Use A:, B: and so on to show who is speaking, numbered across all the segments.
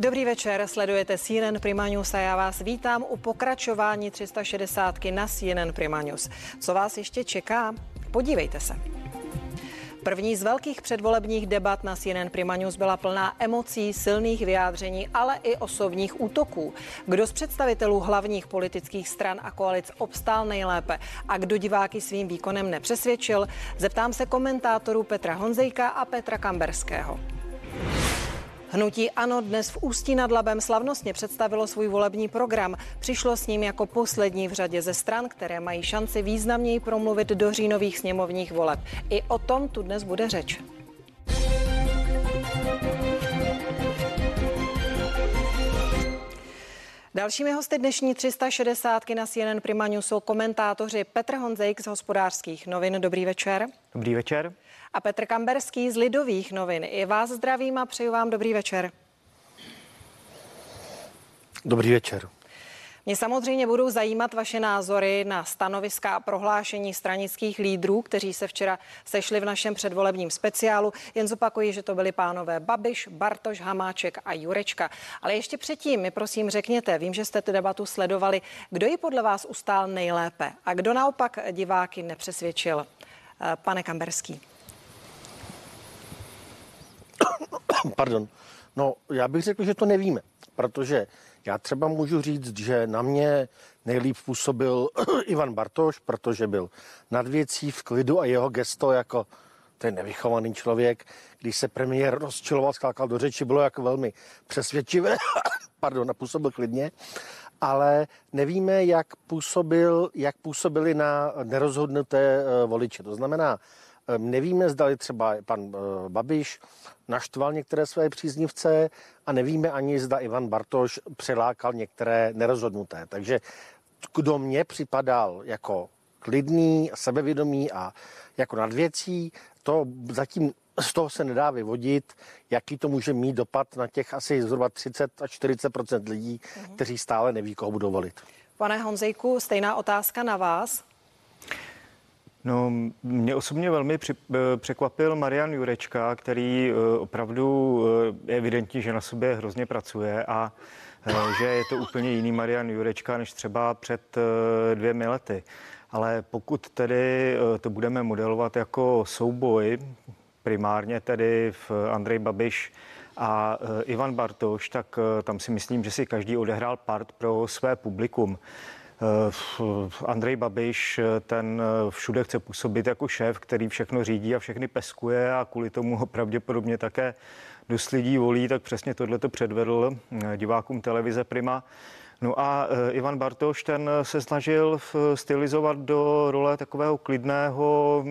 A: Dobrý večer, sledujete CNN Prima News a já vás vítám u pokračování 360 na CNN Prima News. Co vás ještě čeká? Podívejte se. První z velkých předvolebních debat na CNN Prima News byla plná emocí, silných vyjádření, ale i osobních útoků. Kdo z představitelů hlavních politických stran a koalic obstál nejlépe a kdo diváky svým výkonem nepřesvědčil, zeptám se komentátorů Petra Honzejka a Petra Kamberského. Hnutí Ano dnes v Ústí nad Labem slavnostně představilo svůj volební program. Přišlo s ním jako poslední v řadě ze stran, které mají šanci významněji promluvit do říjnových sněmovních voleb. I o tom tu dnes bude řeč. Dalšími hosty dnešní 360 na CNN Prima News jsou komentátoři Petr Honzejk z hospodářských novin. Dobrý večer.
B: Dobrý večer
A: a Petr Kamberský z Lidových novin. I vás zdravím a přeju vám dobrý večer.
C: Dobrý večer.
A: Mě samozřejmě budou zajímat vaše názory na stanoviska a prohlášení stranických lídrů, kteří se včera sešli v našem předvolebním speciálu. Jen zopakuji, že to byli pánové Babiš, Bartoš, Hamáček a Jurečka. Ale ještě předtím mi prosím řekněte, vím, že jste tu debatu sledovali, kdo ji podle vás ustál nejlépe a kdo naopak diváky nepřesvědčil. Eh, pane Kamberský.
C: Pardon. No, já bych řekl, že to nevíme, protože já třeba můžu říct, že na mě nejlíp působil Ivan Bartoš, protože byl nad věcí v klidu a jeho gesto jako ten nevychovaný člověk, když se premiér rozčiloval, skákal do řeči, bylo jako velmi přesvědčivé, pardon, působil klidně, ale nevíme, jak, působil, jak působili na nerozhodnuté eh, voliče. To znamená, nevíme, zdali třeba pan eh, Babiš naštval některé své příznivce a nevíme ani, zda Ivan Bartoš přilákal některé nerozhodnuté. Takže kdo mě připadal jako klidný, sebevědomý a jako nad věcí, to zatím z toho se nedá vyvodit, jaký to může mít dopad na těch asi zhruba 30 až 40% lidí, mm-hmm. kteří stále neví, koho budou volit.
A: Pane Honzejku, stejná otázka na vás.
B: No, mě osobně velmi při, eh, překvapil Marian Jurečka, který eh, opravdu je eh, evidentní, že na sobě hrozně pracuje a že je to úplně jiný Marian Jurečka než třeba před dvěmi lety. Ale pokud tedy to budeme modelovat jako souboj, primárně tedy v Andrej Babiš a Ivan Bartoš, tak tam si myslím, že si každý odehrál part pro své publikum. Eh, Andrej Babiš, eh, ten eh, všude chce působit jako šéf, který všechno řídí a všechny peskuje a kvůli tomu ho pravděpodobně také dost lidí volí, tak přesně tohle to předvedl divákům televize Prima. No a e, Ivan Bartoš ten se snažil stylizovat do role takového klidného,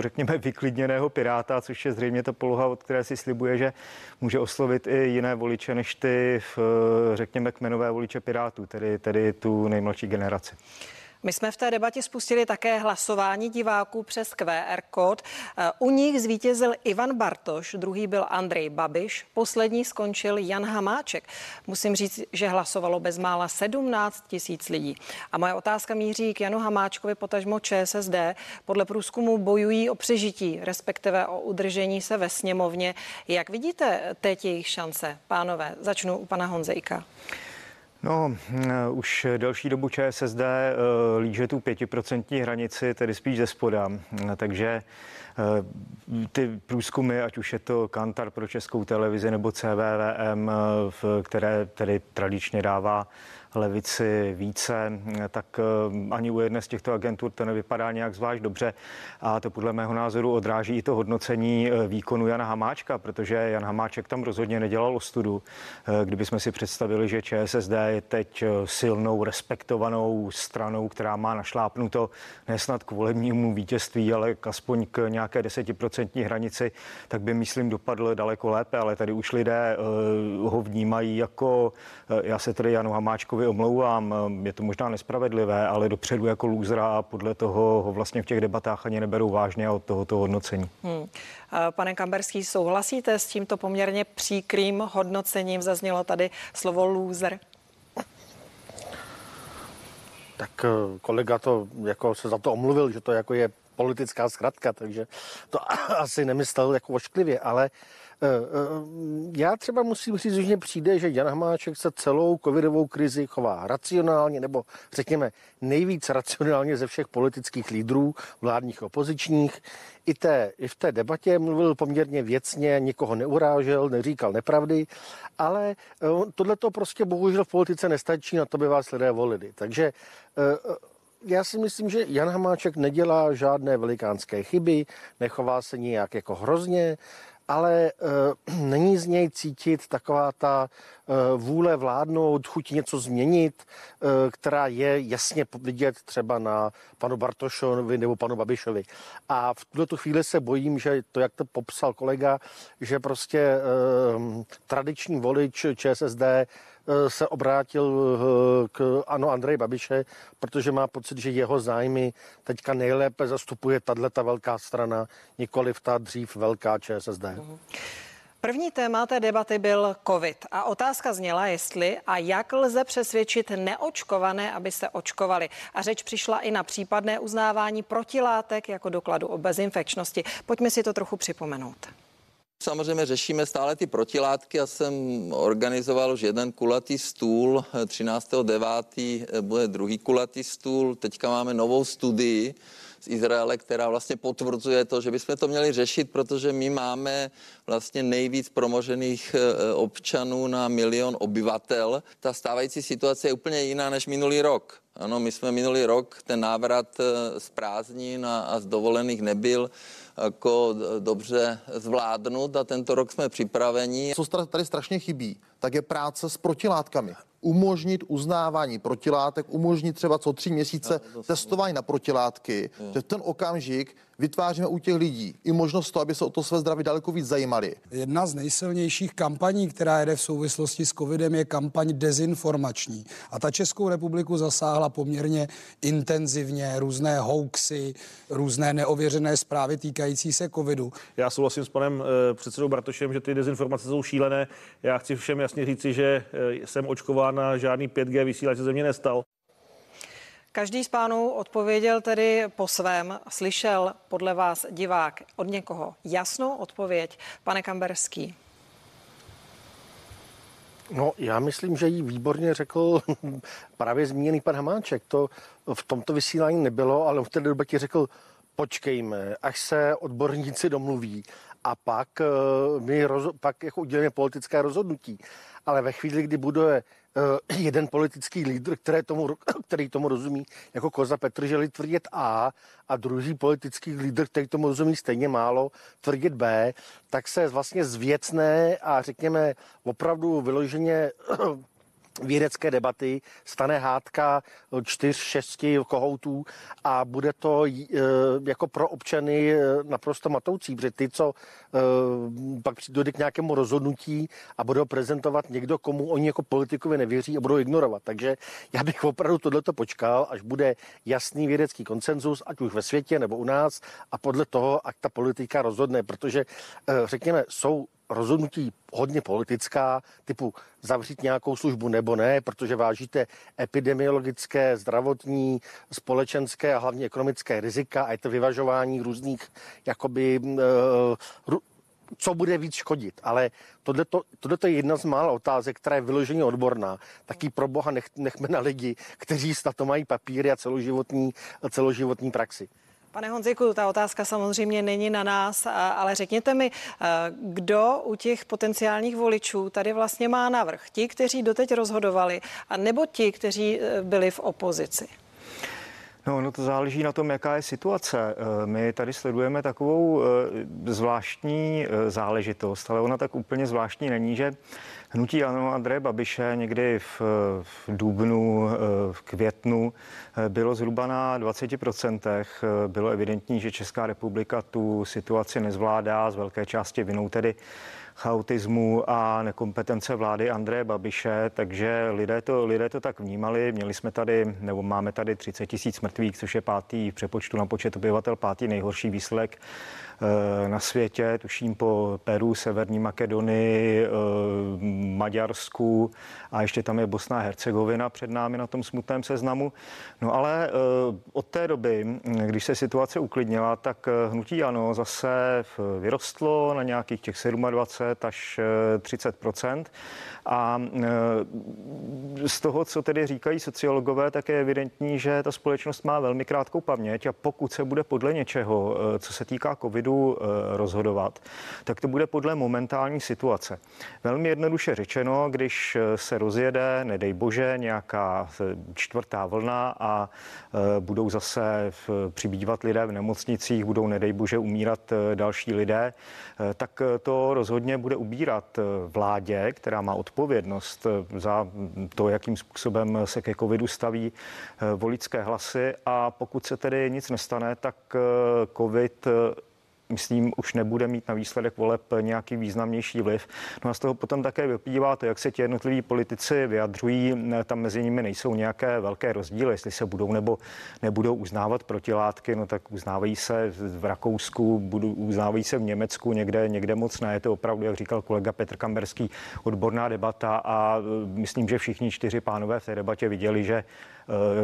B: řekněme vyklidněného piráta, což je zřejmě ta poloha, od které si slibuje, že může oslovit i jiné voliče než ty, řekněme, kmenové voliče pirátů, tedy, tedy tu nejmladší generaci.
A: My jsme v té debatě spustili také hlasování diváků přes QR kód. Eh, u nich zvítězil Ivan Bartoš, druhý byl Andrej Babiš, poslední skončil Jan Hamáček. Musím říct, že hlasovalo bezmála 17 tisíc lidí. A moje otázka míří k Janu Hamáčkovi, potažmo ČSSD. Podle průzkumu bojují o přežití, respektive o udržení se ve sněmovně. Jak vidíte teď jejich šance, pánové? Začnu u pana Honzejka.
B: No, eh, už delší dobu ČSSD eh, líže tu pětiprocentní hranici, tedy spíš ze spoda. Eh, takže ty průzkumy, ať už je to Kantar pro českou televizi nebo CVVM, které tedy tradičně dává levici více, tak eh, ani u jedné z těchto agentur to nevypadá nějak zvlášť dobře. A to podle mého názoru odráží i to hodnocení eh, výkonu Jana Hamáčka, protože Jan Hamáček tam rozhodně nedělal ostudu. Eh, kdyby jsme si představili, že ČSSD je teď silnou, respektovanou stranou, která má našlápnuto nesnad k volebnímu vítězství, ale k aspoň k nějaké desetiprocentní hranici, tak by, myslím, dopadl daleko lépe, ale tady už lidé ho vnímají jako, já se tedy Janu Hamáčkovi Hamáčkovi omlouvám, je to možná nespravedlivé, ale dopředu jako lůzra a podle toho ho vlastně v těch debatách ani neberou vážně od tohoto hodnocení. Hmm.
A: Pane Kamberský, souhlasíte s tímto poměrně příkrým hodnocením? Zaznělo tady slovo lůzer.
C: Tak eh, kolega to jako se za to omluvil, že to jako je politická zkratka, takže to asi nemyslel jako ošklivě, ale Já třeba musím říct, že přijde, že Jan Hamáček se celou covidovou krizi chová racionálně, nebo řekněme nejvíc racionálně ze všech politických lídrů, vládních opozičních. I, té, I v té debatě mluvil poměrně věcně, nikoho neurážel, neříkal nepravdy, ale tohle to prostě bohužel v politice nestačí, na to by vás lidé volili. Takže já si myslím, že Jan Hamáček nedělá žádné velikánské chyby, nechová se nijak jako hrozně, ale e, není z něj cítit taková ta vůle vládnout, chuť něco změnit, e, která je jasně vidět třeba na panu Bartošovi nebo panu Babišovi. A v tuto chvíli se bojím, že to, jak to popsal kolega, že prostě e, tradiční volič ČSSD Eh, se obrátil eh, k ano Andrej Babiše, protože má pocit, že jeho zájmy teďka nejlépe zastupuje tato velká strana, nikoli v ta dřív velká ČSSD.
A: První téma té debaty byl COVID a otázka zněla, jestli a jak lze přesvědčit neočkované, aby se očkovali. A řeč přišla i na případné uznávání protilátek jako dokladu o bezinfekčnosti. Pojďme si to trochu připomenout.
D: Samozřejmě řešíme stále ty protilátky. Já jsem organizoval už jeden kulatý stůl. 13.9. bude druhý kulatý stůl. Teďka máme novou studii z Izraele, která vlastně potvrzuje to, že bychom to měli řešit, protože my máme vlastně nejvíc promožených eh, občanů na milion obyvatel. Ta stávající situace je úplně jiná než minulý rok. Ano, my jsme minulý rok ten návrat eh, z prázdnin a, a z dovolených nebyl jako dobře zvládnout a tento rok jsme připraveni.
E: Co tady strašně chybí, tak je práce s protilátkami. Umožnit uznávání protilátek, umožnit třeba co tři měsíce no, testování na protilátky, že ten okamžik vytváříme u těch lidí i možnost to, aby se o to své zdraví daleko víc zajímali.
F: Jedna z nejsilnějších kampaní, která jede v souvislosti s covidem, je kampaň dezinformační. A ta Českou republiku zasáhla poměrně intenzivně, různé hoaxy, různé neověřené zprávy týkající se covidu.
G: Já souhlasím s panem e, předsedou Bartošem, že ty dezinformace jsou šílené. Já chci všem jasně říci, že e, jsem očkován a žádný 5G vysílač ze mě nestal.
A: Každý z pánů odpověděl tedy po svém. Slyšel podle vás divák od někoho jasnou odpověď. Pane Kamberský.
C: No, já myslím, že jí výborně řekl právě zmíněný pan Hamáček. To v tomto vysílání nebylo, ale v té debatě řekl, počkejme, až se odborníci domluví a pak eh, my roz, pak jako politické rozhodnutí. Ale ve chvíli, kdy bude jeden politický lídr, který tomu, který tomu rozumí jako Koza Petrželi tvrdit A a druhý politický lídr, který tomu rozumí stejně málo, tvrdit B, tak se vlastně zvěcné a řekněme opravdu vyloženě vědecké debaty, stane hádka čtyř, šesti kohoutů a bude to e, jako pro občany e, naprosto matoucí, protože ty, co e, pak dojde k nějakému rozhodnutí a budou prezentovat někdo, komu oni jako politikovi nevěří a budou ignorovat. Takže já bych opravdu tohleto počkal, až bude jasný vědecký konsenzus, ať už ve světě nebo u nás a podle toho, ať ta politika rozhodne, protože řekněme, jsou rozhodnutí hodně politická, typu zavřít nějakou službu nebo ne, protože vážíte epidemiologické, zdravotní, společenské a hlavně ekonomické rizika a je to vyvažování různých, jakoby, uh, co bude víc škodit. Ale tohle je jedna z mála otázek, která je vyloženě odborná. Taky pro boha nech, nechme na lidi, kteří na to mají papíry a celoživotní, celoživotní praxi.
A: Pane Honziku, ta otázka samozřejmě není na nás, ale řekněte mi, kdo u těch potenciálních voličů tady vlastně má navrh? Ti, kteří doteď rozhodovali, nebo ti, kteří e, byli v opozici?
B: No, no to záleží na tom, jaká je situace. E, my tady sledujeme takovou e, zvláštní záležitost, ale ona tak úplně zvláštní není, že Hnutí ano Andreje Babiše někdy v, v dubnu, v květnu bylo zhruba na 20%. Bylo evidentní, že Česká republika tu situaci nezvládá, z velké části vinou tedy chaotismu a nekompetence vlády Andreje Babiše, takže lidé to, lidé to tak vnímali. Měli jsme tady, nebo máme tady 30 tisíc mrtvých, což je pátý v přepočtu na počet obyvatel, pátý nejhorší výsledek na světě, tuším po Peru, Severní Makedonii, Maďarsku a ještě tam je Bosna a Hercegovina před námi na tom smutném seznamu. No ale od té doby, když se situace uklidnila, tak hnutí ano zase vyrostlo na nějakých těch 27 až 30% a z toho, co tedy říkají sociologové, tak je evidentní, že ta společnost má velmi krátkou paměť a pokud se bude podle něčeho, eh, co se týká covidu, eh, rozhodovat, tak to bude podle momentální situace. Velmi jednoduše řečeno, když eh, se rozjede, nedej bože, nějaká čtvrtá vlna a budou zase přibývat lidé v nemocnicích, budou nedej bože umírat další lidé, tak to rozhodně bude ubírat vládě, která má odpovědnost za to, jakým způsobem se ke covidu staví voličské hlasy a pokud se tedy nic nestane, tak eh, covid eh, myslím, už nebude mít na výsledek voleb nějaký významnější vliv. No a z toho potom také vyplývá to, jak se ti jednotliví politici vyjadřují. Tam mezi nimi nejsou nějaké velké rozdíly, jestli se budou nebo nebudou uznávat protilátky, no tak uznávají se v Rakousku, budou, uznávají se v Německu, někde, někde moc ne. Je to opravdu, jak říkal kolega Petr Kamberský, odborná debata a myslím, že všichni čtyři pánové v té debatě viděli, že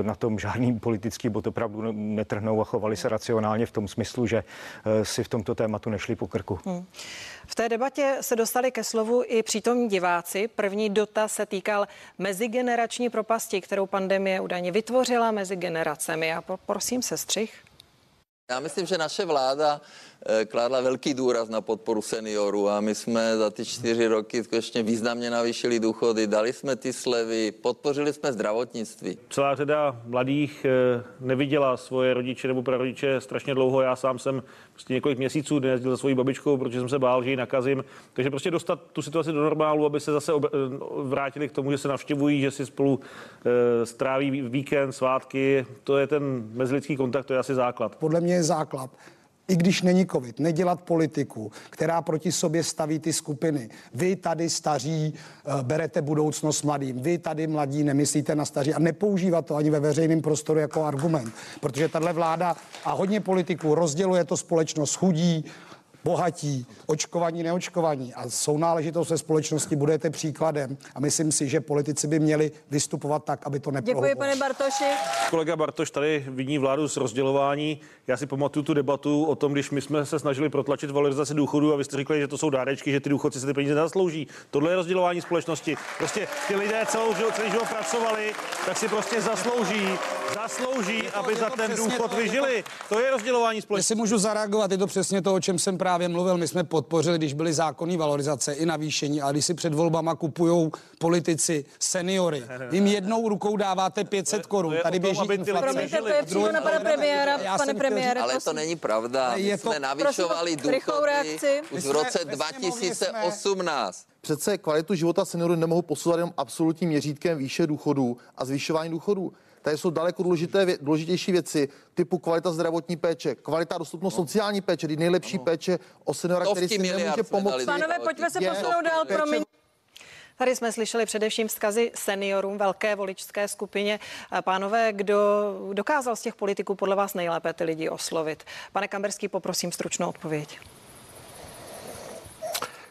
B: na tom žádný politický bod opravdu netrhnou a chovali se racionálně v tom smyslu, že eh, si v tomto tématu nešli po krku. Hmm.
A: V té debatě se dostali ke slovu i přítomní diváci. První dotaz se týkal mezigenerační propasti, kterou pandemie údajně vytvořila mezi generacemi. A prosím sestřih.
D: Já myslím, že naše vláda Eh, kladla velký důraz na podporu seniorů a my jsme za ty čtyři roky skutečně významně navýšili důchody, dali jsme ty slevy, podpořili jsme zdravotnictví.
G: Celá řada mladých eh, neviděla svoje rodiče nebo prarodiče strašně dlouho. Já sám jsem prostě několik měsíců nejezdil za svojí babičkou, protože jsem se bál, že ji nakazím. Takže prostě dostat tu situaci do normálu, aby se zase eh, vrátili k tomu, že se navštěvují, že si spolu stráví víkend, svátky. To je ten mezilidský kontakt, to je asi základ.
F: Podle mě je základ i když není covid, nedělat politiku, která proti sobě staví ty skupiny. Vy tady staří eh, berete budoucnost mladým, vy tady mladí nemyslíte na staří a nepoužívat to ani ve veřejném prostoru jako argument, protože tahle vláda a hodně politiků rozděluje to společnost chudí, bohatí, očkovaní, neočkovaní a jsou náležitou se společnosti, budete příkladem a myslím si, že politici by měli vystupovat tak, aby to neprohubilo.
A: Děkuji, pane Bartoši.
G: Kolega Bartoš tady viní vládu z rozdělování. Já si pamatuju tu debatu o tom, když my jsme se snažili protlačit valorizaci důchodů a vy jste říkali, že to jsou dárečky, že ty důchodci si ty peníze zaslouží. Tohle je rozdělování společnosti. Prostě ty lidé celou celý život pracovali, tak si prostě zaslouží, zaslouží, aby za ten důchod vyžili. To je rozdělování společnosti.
F: Jestli můžu zareagovat, je to přesně to, o čem jsem právě právě mluvil, my jsme podpořili, když byly zákonní valorizace i navýšení, a když si před volbama kupují politici seniory, jim jednou rukou dáváte 500 korun, tady běží
A: Promiňte, to je přímo na pana premiéra, pane premiére.
D: Ale to není pravda, my jsme navyšovali důchody už v roce 2018.
E: Přece kvalitu života seniorů nemohu posouvat jenom absolutním měřítkem výše důchodů a zvyšování důchodů. Tady jsou daleko důležité, důležitější věci, typu kvalita zdravotní péče, kvalita dostupnost sociální péče, kdy nejlepší ano. péče o seniora, který si nemůže pomoct.
A: Pánové, pojďme se posunout dál, promiň. Tady jsme slyšeli především vzkazy seniorům, velké voličské skupině. Pánové, kdo dokázal z těch politiků podle vás nejlépe ty lidi oslovit? Pane Kamberský, poprosím stručnou odpověď.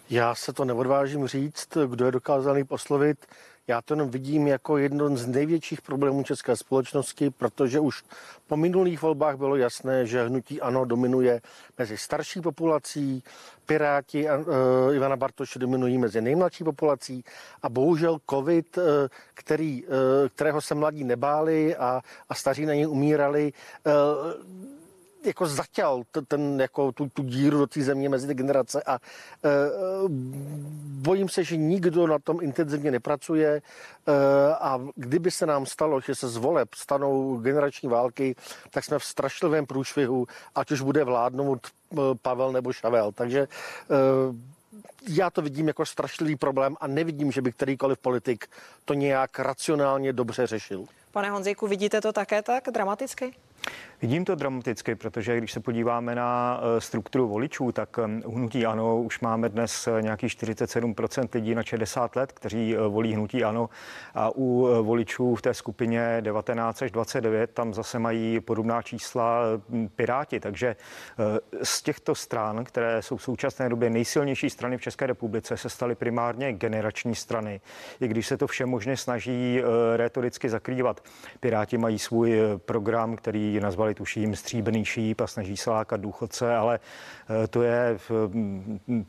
C: Já se to neodvážím říct, kdo je dokázaný poslovit. Já to jenom vidím jako jeden z největších problémů české společnosti, protože už po minulých volbách bylo jasné, že hnutí ANO dominuje mezi starší populací, Piráti uh, Ivana Bartoše dominují mezi nejmladší populací a bohužel covid, uh, který, uh, kterého se mladí nebáli a, a staří na něj umírali, uh, jako zatěl ten, jako tu, tu díru do té země mezi ty generace a e, bojím se, že nikdo na tom intenzivně nepracuje e, a kdyby se nám stalo, že se z voleb stanou generační války, tak jsme v strašlivém průšvihu, ať už bude vládnout e, Pavel nebo Šavel. Takže e, já to vidím jako strašlivý problém a nevidím, že by kterýkoliv politik to nějak racionálně dobře řešil.
A: Pane Honzíku, vidíte to také tak dramaticky?
B: Vidím to dramaticky, protože když se podíváme na eh, strukturu voličů, tak eh, hnutí ANO už máme dnes eh, nějakých 47% lidí na 60 let, kteří volí hnutí ANO a u voličů v té skupině 19 až 29 tam zase mají podobná čísla Piráti. Takže z těchto stran, které jsou v současné době nejsilnější strany v České republice, se staly primárně generační strany. I když se to vše možně snaží retoricky zakrývat. Piráti mají svůj program, který nazvali nazvali tuším stříbrný šíp a snaží se lákat důchodce, ale eh, to je,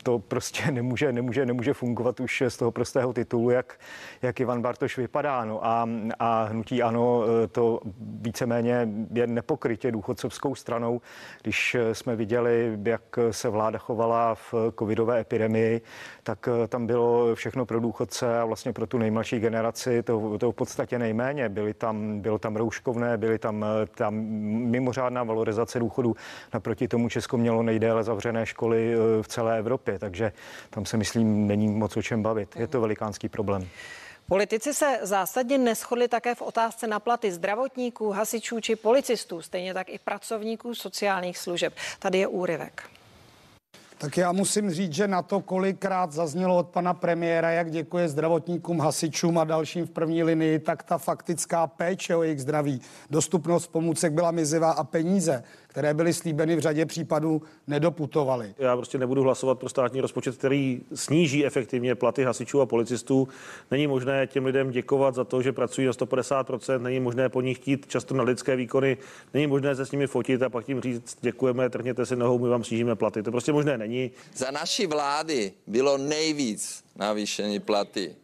B: to prostě nemůže, nemůže, nemůže fungovat už z toho prostého titulu, jak, jak Ivan Bartoš vypadá. No a, a hnutí ano, eh, to víceméně je nepokrytě důchodcovskou stranou. Když eh, jsme viděli, jak se vláda chovala v covidové epidemii, tak tam bylo všechno pro důchodce a vlastně pro tu nejmladší generaci to, to v podstatě nejméně. Byly tam, bylo tam rouškovné, byly tam, tam mimořádná valorizace důchodů. Naproti tomu Česko mělo nejdéle zavřené školy eh, v celé Evropě, takže tam se myslím není moc o čem bavit. Je to velikánský problém.
A: Politici se zásadně neschodli také v otázce na platy zdravotníků, hasičů či policistů, stejně tak i pracovníků sociálních služeb. Tady je úryvek.
F: Tak já musím říct, že na to, kolikrát zaznělo od pana premiéra, jak děkuje zdravotníkům, hasičům a dalším v první linii, tak ta faktická péče o jejich zdraví, dostupnost pomůcek byla mizivá a peníze které byly slíbeny v řadě případů, nedoputovaly.
G: Já prostě nebudu hlasovat pro státní rozpočet, který sníží efektivně platy hasičů a policistů. Není možné těm lidem děkovat za to, že pracují na 150%, není možné po nich chtít často na lidské výkony, není možné se s nimi fotit a pak jim říct, děkujeme, trhněte si nohou, my vám snížíme platy. To prostě možné není.
D: Za naší vlády bylo nejvíc navýšení platy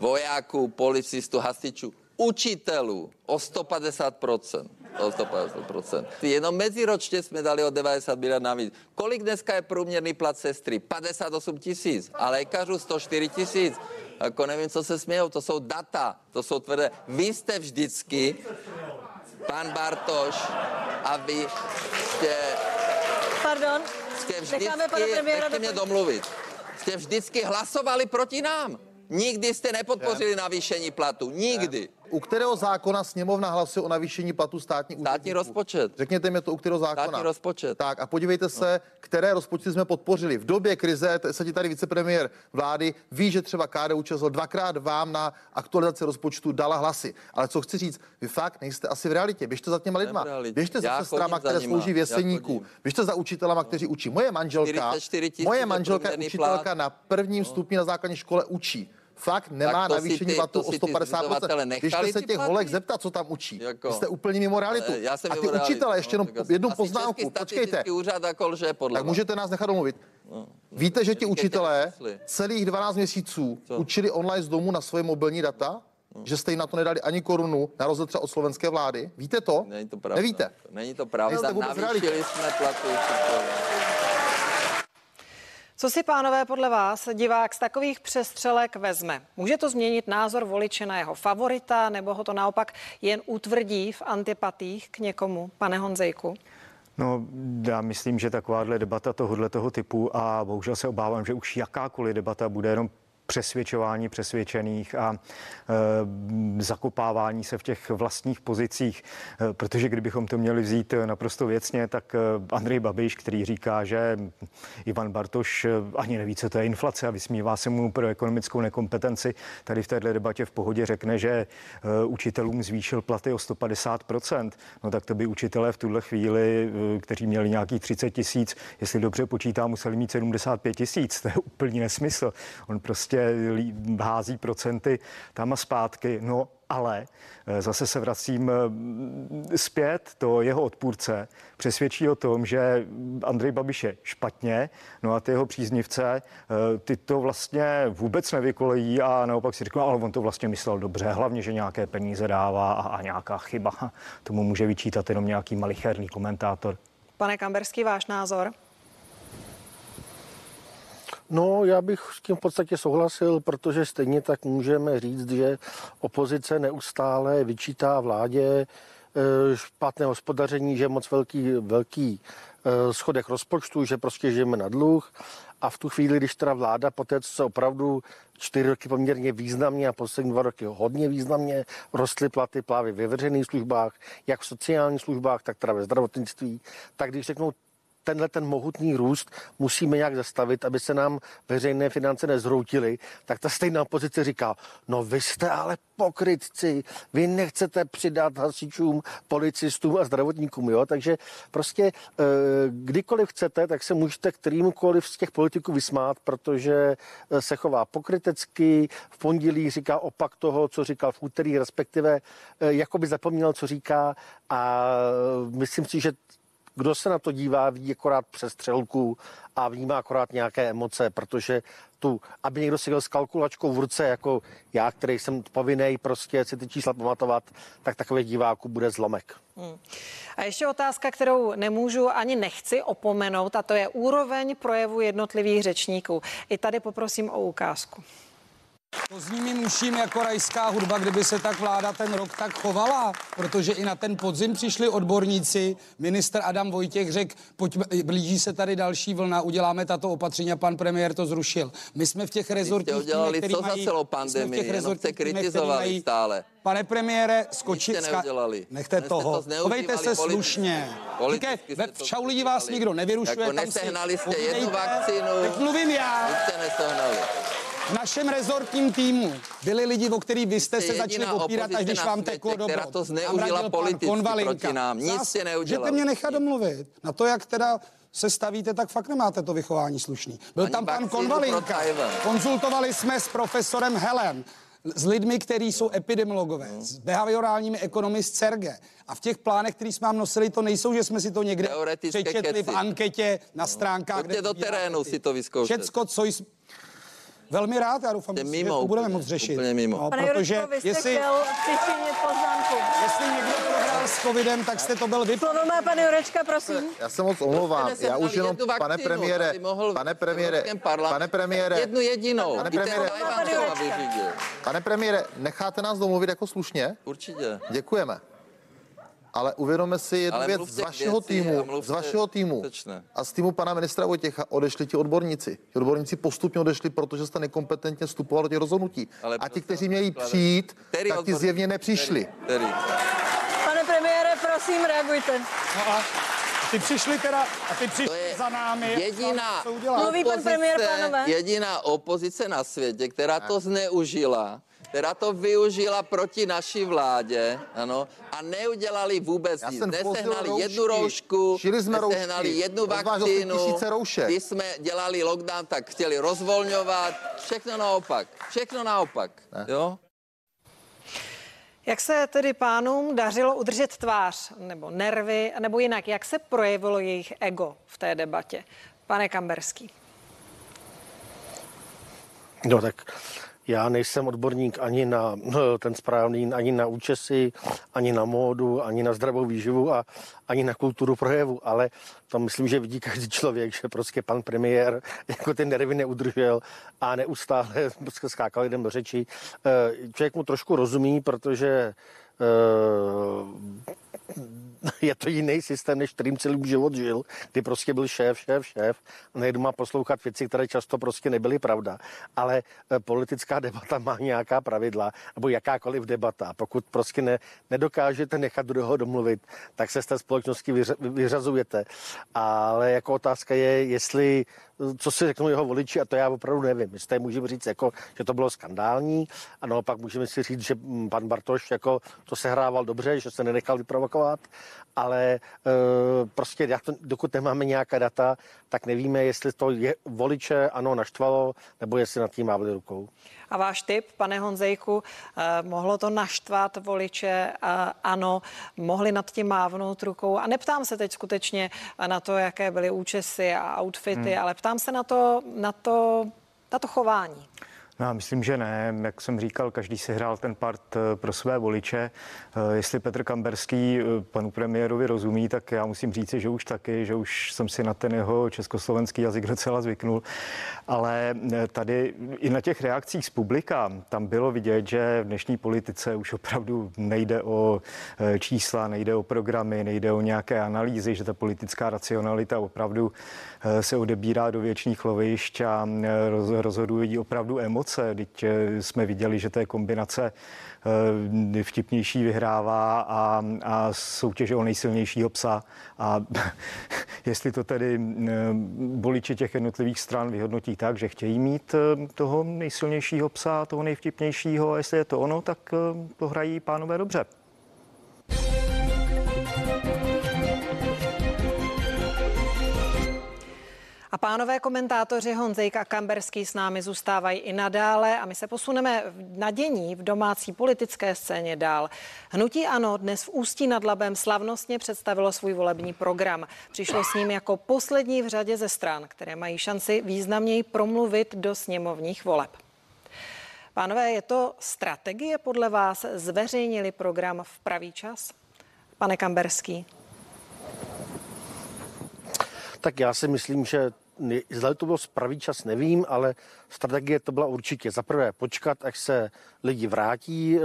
D: vojáků, policistů, hasičů, učitelů o 150% o 150%. Jenom meziročně jsme dali o 90 miliard navíc. Kolik dneska je průměrný plat sestry? 58 tisíc. A lékařů 104 tisíc. Jako nevím, co se smějou, to jsou data, to jsou tvrdé. Vy jste vždycky, pan Bartoš a vy jste...
A: Pardon,
D: jste vždycky, necháme pana premiéra mě domluvit. Jste vždycky hlasovali proti nám. Nikdy jste nepodpořili navýšení platu. Nikdy.
E: U kterého zákona sněmovna hlasuje o navýšení platu státní
D: Státní rozpočet.
E: Řekněte mi to, u kterého zákona.
D: Státní rozpočet.
E: Tak a podívejte se, které rozpočty jsme podpořili. V době krize se ti tady vicepremiér vlády ví, že třeba KDU ČSL dvakrát vám na aktualizaci rozpočtu dala hlasy. Ale co chci říct, vy fakt nejste asi v realitě. Běžte za těma lidma. Běžte za sestrama, které slouží v jeseníku. Běžte za učitelama, kteří učí. Moje manželka, moje manželka učitelka na prvním stupni na základní škole učí fakt nemá navýšení platu o 150%. Když jste se těch holek zeptat, co tam učí. Jako, jste úplně mimo realitu. Já jsem a ty učitele, ještě jenom jednu poznámku, počkejte.
D: Úřad jako lže, podle
E: tak můžete nás nechat domluvit. No, Víte, že ti učitelé celých 12 měsíců co? učili online z domu na svoje mobilní data? No. Že jste jim na to nedali ani korunu, na rozdíl třeba od slovenské vlády. Víte to?
D: Není to pravda.
E: Nevíte?
D: Není to pravda. Navýšili jsme platy
A: co si, pánové, podle vás divák z takových přestřelek vezme? Může to změnit názor voliče na jeho favorita, nebo ho to naopak jen utvrdí v antipatích k někomu, pane Honzejku?
B: No, já myslím, že takováhle debata tohohle toho typu a bohužel se obávám, že už jakákoliv debata bude jenom přesvědčování přesvědčených a e, zakopávání se v těch vlastních pozicích, e, protože kdybychom to měli vzít naprosto věcně, tak Andrej Babiš, který říká, že Ivan Bartoš ani neví, co to je inflace a vysmívá se mu pro ekonomickou nekompetenci, tady v této debatě v pohodě řekne, že učitelům zvýšil platy o 150%, no tak to by učitelé v tuhle chvíli, kteří měli nějakých 30 tisíc, jestli dobře počítá, museli mít 75 tisíc. To je úplný nesmysl. On prostě prostě hází procenty tam a zpátky. No ale eh, zase se vracím eh, zpět, to jeho odpůrce přesvědčí o tom, že Andrej Babiš je špatně, no a ty jeho příznivce, eh, ty to vlastně vůbec nevykolejí a naopak si řeknou, ale on to vlastně myslel dobře, hlavně, že nějaké peníze dává a, a nějaká chyba. Tomu může vyčítat jenom nějaký malicherný komentátor.
A: Pane Kamberský, váš názor?
C: No, já bych s tím v podstatě souhlasil, protože stejně tak můžeme říct, že opozice neustále vyčítá vládě eh, špatné hospodaření, že je moc velký, velký schodech rozpočtu, že prostě žijeme na dluh. A v tu chvíli, když teda vláda po té, co se opravdu čtyři roky poměrně významně a poslední dva roky hodně významně rostly platy právě ve veřejných službách, jak v sociálních službách, tak teda ve zdravotnictví, tak když řeknou, tenhle ten mohutný růst musíme nějak zastavit, aby se nám veřejné finance nezhroutily, tak ta stejná opozice říká, no vy jste ale pokrytci, vy nechcete přidat hasičům, policistům a zdravotníkům, jo, takže prostě eh, kdykoliv chcete, tak se můžete kterýmkoliv z těch politiků vysmát, protože eh, se chová pokrytecky, v pondělí říká opak toho, co říkal v úterý, respektive eh, jako by zapomněl, co říká a myslím si, že kdo se na to dívá, ví akorát přes střelku a vnímá akorát nějaké emoce, protože tu, aby někdo si s kalkulačkou v ruce, jako já, který jsem povinný prostě si ty čísla pamatovat, tak takových diváků bude zlomek. Hmm.
A: A ještě otázka, kterou nemůžu ani nechci opomenout, a to je úroveň projevu jednotlivých řečníků. I tady poprosím o ukázku.
F: To zní mi muším jako rajská hudba, kdyby se tak vláda ten rok tak chovala, protože i na ten podzim přišli odborníci. Minister Adam Vojtěch řekl, pojďme, blíží se tady další vlna, uděláme tato opatření a pan premiér to zrušil. My jsme v těch rezortích,
D: Jste udělali
F: týmy,
D: co mají, za celou pandemii, jenom jste kritizovali mají, stále.
F: Pane premiére, skočit...
D: Neudělali.
F: Nechte toho. To Chovejte se slušně. Říkej, ve, v šaulí vás nikdo nevyrušuje.
D: Jako nesehnali jste jednu vakcínu.
F: Teď mluvím já.
D: Jste nesehnali.
F: V našem rezortním týmu byli lidi, o kterých vy jste se začali opírat, až když vám teklo do
D: která to zneužila politicky proti nám. Nic jste neudělali.
F: Můžete mě nechat domluvit. Na to, jak teda se stavíte, tak fakt nemáte to vychování slušný. Byl Ani tam pan Konvalinka. Konzultovali jsme s profesorem Helen s lidmi, kteří jsou epidemiologové, hmm. s behaviorálními ekonomy z CERGE. A v těch plánech, který jsme vám nosili, to nejsou, že jsme si to někde přečetli keci. v anketě na stránkách.
D: Pojďte do terénu si to vyzkoušet.
F: Všecko, co jsme Velmi rád, já doufám,
D: že to
F: budeme moc řešit.
D: Úplně mimo.
A: No, Pane protože Jurečko, vy jste jestli, chtěl poznámku.
F: Jestli někdo prohrál s covidem, tak jste to byl vy.
A: Slovo má pane Jurečka, prosím.
E: Já se moc omlouvám. Já už jenom, pane premiére, pane premiére, pane premiére,
D: jednu jedinou.
E: Pane premiére, pane premiére, necháte nás domluvit jako slušně?
D: Určitě.
E: Děkujeme ale uvědomme si jednu věc z vašeho týmu, z vašeho týmu a z týmu pana ministra Vojtěcha odešli ti odborníci. Ti odborníci postupně odešli, protože jste nekompetentně vstupovali do těch rozhodnutí. Ale a ti, kteří měli přijít, tak ti zjevně nepřišli. Který, který.
A: Pane premiére, prosím, reagujte. No a
F: ty přišli teda, a ty přišli za námi.
D: Jediná
A: Mluví pan premiér, pánové.
D: Jediná opozice na světě, která to zneužila, která to využila proti naší vládě, ano, a neudělali vůbec Já nic. Nesehnali roušky, jednu roušku,
E: Šili jsme
D: nesehnali roušky, jednu vakcínu.
E: Když
D: jsme dělali lockdown, tak chtěli rozvolňovat. Všechno naopak. Všechno naopak. Ne. Jo?
A: Jak se tedy pánům dařilo udržet tvář nebo nervy, nebo jinak, jak se projevilo jejich ego v té debatě? Pane Kamberský.
C: No tak já nejsem odborník ani na ten správný, ani na účesy, ani na módu, ani na zdravou výživu a ani na kulturu projevu, ale to myslím, že vidí každý člověk, že prostě pan premiér jako ty nervy neudržel a neustále prostě skákal lidem do řeči. Eh, člověk mu trošku rozumí, protože eh, je to jiný systém, než kterým celý život žil, kdy prostě byl šéf, šéf, šéf nejdu má poslouchat věci, které často prostě nebyly pravda. Ale eh, politická debata má nějaká pravidla, nebo jakákoliv debata. Pokud prostě ne, nedokážete nechat druhého domluvit, tak se z té společnosti vyřazujete. Ale jako otázka je, jestli co si řeknou jeho voliči, a to já opravdu nevím. My můžeme říct, jako, že to bylo skandální, a naopak můžeme si říct, že pan Bartoš jako, to sehrával dobře, že se nenechal vyprovokovat, ale e, prostě dokud nemáme nějaká data, tak nevíme, jestli to je voliče ano naštvalo, nebo jestli nad tím mávli rukou.
A: A váš tip, pane Honzejku, eh, mohlo to naštvat voliče? Eh, ano, mohli nad tím mávnout rukou. A neptám se teď skutečně na to, jaké byly účesy a outfity, hmm. ale ptám se na to, na to, na to chování.
B: No, já myslím, že ne. Jak jsem říkal, každý si hrál ten part eh, pro své voliče. Eh, jestli Petr Kamberský eh, panu premiérovi rozumí, tak já musím říct, že už taky, že už jsem si na ten jeho československý jazyk docela zvyknul. Ale tady i na těch reakcích z publika tam bylo vidět, že v dnešní politice už opravdu nejde o čísla, nejde o programy, nejde o nějaké analýzy, že ta politická racionalita opravdu se odebírá do věčných lovišť a rozhodují opravdu emoce emoce. Teď eh, jsme viděli, že té kombinace eh, vtipnější vyhrává a, a soutěže o nejsilnějšího psa. A jestli to tedy eh, voliči těch jednotlivých stran vyhodnotí tak, že chtějí mít toho nejsilnějšího psa, toho nejvtipnějšího, a jestli je to ono, tak to hrají pánové dobře.
A: A pánové komentátoři Honzejk a Kamberský s námi zůstávají i nadále a my se posuneme v nadění v domácí politické scéně dál. Hnutí Ano dnes v Ústí nad Labem slavnostně představilo svůj volební program. Přišlo s ním jako poslední v řadě ze stran, které mají šanci významněji promluvit do sněmovních voleb. Pánové, je to strategie podle vás? Zveřejnili program v pravý čas? Pane Kamberský.
C: Tak já si myslím, že zda to bylo pravý čas, nevím, ale strategie to byla určitě za prvé počkat, až se lidi vrátí, e,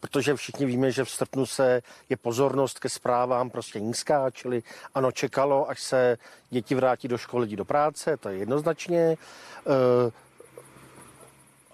C: protože všichni víme, že v srpnu se je pozornost ke zprávám prostě nízká, čili ano, čekalo, až se děti vrátí do školy, lidi do práce, to je jednoznačně. E,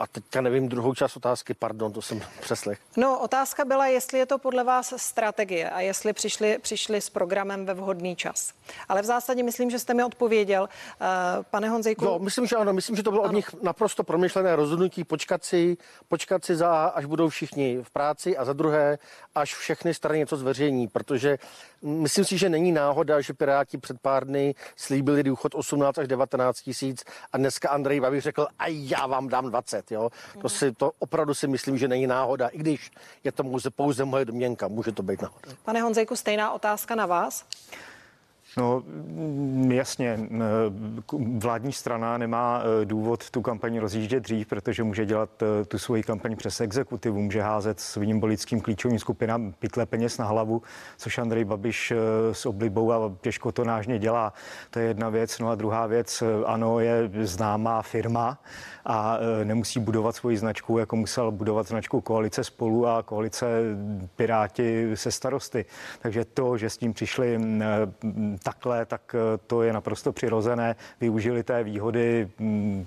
C: a teďka nevím druhou část otázky, pardon, to jsem přeslech.
A: No, otázka byla, jestli je to podle vás strategie a jestli přišli, přišli s programem ve vhodný čas. Ale v zásadě myslím, že jste mi odpověděl, uh, pane Honzejku.
C: No, myslím, že ano, myslím, že to bylo ano. od nich naprosto promyšlené rozhodnutí počkat si, počkat si za, až budou všichni v práci a za druhé, až všechny strany něco zveřejní, protože myslím si, že není náhoda, že Piráti před pár dny slíbili důchod 18 až 19 tisíc a dneska Andrej Babiš řekl, a já vám dám 20. Jo? To, si, to opravdu si myslím, že není náhoda, i když je to pouze, pouze moje domněnka, může to být náhoda.
A: Pane Honzejku, stejná otázka na vás.
B: No jasně, vládní strana nemá e, důvod tu kampaň rozjíždět dřív, protože může dělat e, tu svoji kampaň přes exekutivu, může házet svým bolickým klíčovým skupinám pytle peněz na hlavu, což Andrej Babiš e, s oblibou a těžko to nážně dělá. To je jedna věc. No a druhá věc, ano, je známá firma a nemusí budovat svoji značku, jako musel budovat značku koalice spolu a koalice Piráti se starosty. Takže to, že s tím přišli takhle, tak eh, to je naprosto přirozené. Využili té výhody, mm,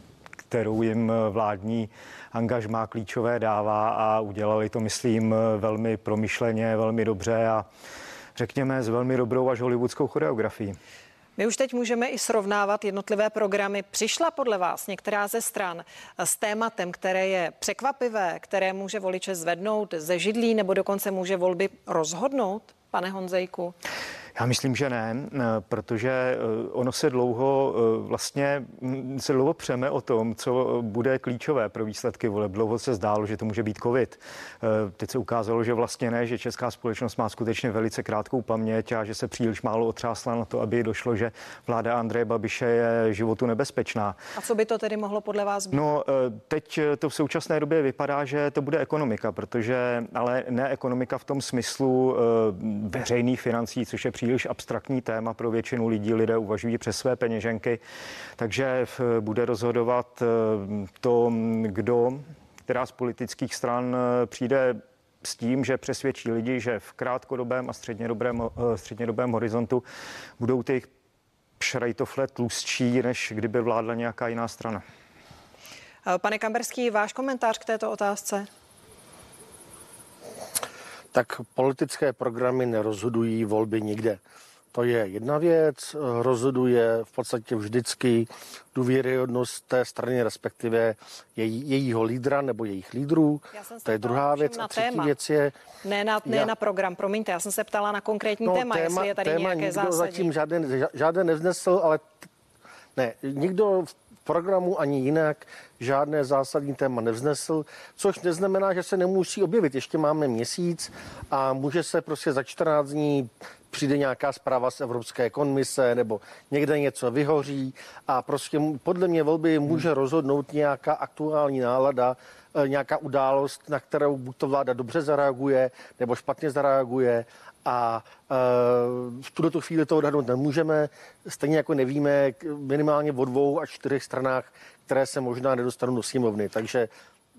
B: kterou jim eh, vládní angažmá klíčové dává a udělali to, myslím, eh, velmi promyšleně, velmi dobře a řekněme s velmi dobrou až hollywoodskou choreografií.
A: My už teď můžeme i srovnávat jednotlivé programy. Přišla podle vás některá ze stran s tématem, které je překvapivé, které může voliče zvednout ze židlí nebo dokonce může volby rozhodnout, pane Honzejku?
B: Já myslím, že ne, eh, protože eh, ono se dlouho eh, vlastně se dlouho přeme o tom, co bude klíčové pro výsledky voleb. Dlouho se zdálo, že to může být covid. Teď se ukázalo, že vlastně ne, že česká společnost má skutečně velice krátkou paměť a že se příliš málo otřásla na to, aby došlo, že vláda Andreje Babiše je životu nebezpečná.
A: A co by to tedy mohlo podle vás být?
B: No, teď to v současné době vypadá, že to bude ekonomika, protože ale ne ekonomika v tom smyslu veřejných financí, což je příliš abstraktní téma pro většinu lidí. Lidé uvažují přes své peněženky, takže bude rozhodovat eh, to, kdo, která z politických stran eh, přijde s tím, že přesvědčí lidi, že v krátkodobém a střednědobém, eh, střednědobém horizontu budou ty šrajtofle tlustší, než kdyby vládla nějaká jiná strana.
A: Pane Kamberský, váš komentář k této otázce?
C: Tak politické programy nerozhodují volby nikde. To je jedna věc, rozhoduje v podstatě vždycky důvěryhodnost té strany, respektive její, jejího lídra nebo jejich lídrů. To je druhá věc. A třetí téma. věc je...
A: Ne na, ne já, na program, promiňte, já jsem se ptala na konkrétní no, téma, téma, jestli je tady téma nějaké
C: nikdo
A: zásadní.
C: zatím žádné, žádné nevznesl, ale ne, nikdo v programu ani jinak žádné zásadní téma nevznesl, což neznamená, že se nemusí objevit. Ještě máme měsíc a může se prostě za 14 dní přijde nějaká zpráva z Evropské komise nebo někde něco vyhoří a prostě podle mě volby může rozhodnout nějaká aktuální nálada, e, nějaká událost, na kterou buď to vláda dobře zareaguje nebo špatně zareaguje a e, v tuto chvíli to odhadnout nemůžeme, stejně jako nevíme minimálně o dvou a čtyřech stranách, které se možná nedostanou do sněmovny. Takže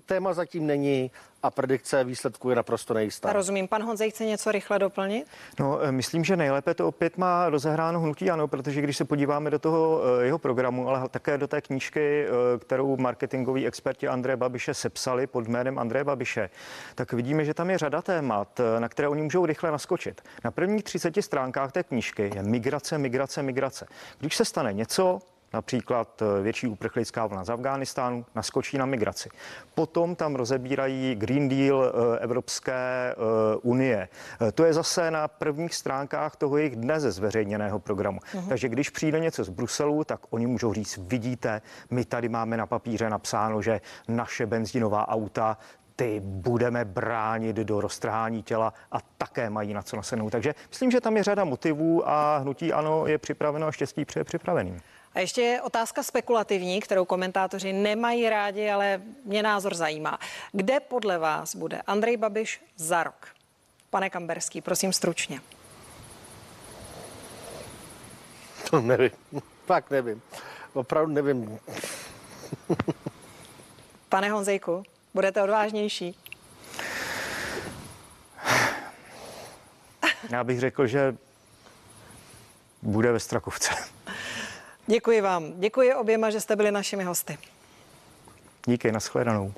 C: téma zatím není a predikce výsledků je naprosto nejistá.
A: Rozumím. Pan Honzej chce něco rychle doplnit?
B: No, eh, myslím, že nejlépe to opět má rozehráno hnutí ano, protože když se podíváme do toho eh, jeho programu, ale také do té knížky, eh, kterou marketingoví experti Andreje Babiše sepsali pod jménem Andreje Babiše, tak vidíme, že tam je řada témat, na které oni můžou rychle naskočit. Na prvních 30 stránkách té knížky je migrace, migrace, migrace. Když se stane něco, například eh, větší uprchlická vlna z Afghánistánu, naskočí na migraci. Potom tam rozebírají Green Deal eh, Evropské eh, unie. To je zase na prvních stránkách toho jejich dnes zveřejněného programu. Uh-huh. Takže když přijde něco z Bruselu, tak oni můžou říct, vidíte, my tady máme na papíře napsáno, že naše benzínová auta ty budeme bránit do roztrhání těla a také mají na co nasednout. Takže myslím, že tam je řada motivů a hnutí ano je připraveno a štěstí přeje připraveným.
A: A ještě je otázka spekulativní, kterou komentátoři nemají rádi, ale mě názor zajímá. Kde podle vás bude Andrej Babiš za rok? Pane Kamberský, prosím stručně.
C: To nevím. Fakt nevím. Opravdu nevím.
A: Pane Honzejku, budete odvážnější?
B: Já bych řekl, že bude ve Strakovce.
A: Děkuji vám. Děkuji oběma, že jste byli našimi hosty.
B: Díky, nashledanou.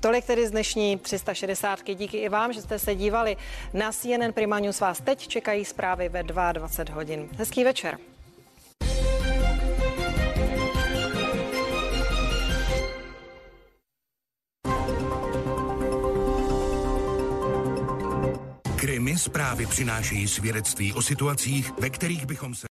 A: Tolik tedy z dnešní 360. Díky i vám, že jste se dívali na CNN Prima News. Vás teď čekají zprávy ve 22 hodin. Hezký večer.
H: Zprávy přinášejí svědectví o situacích, ve kterých bychom se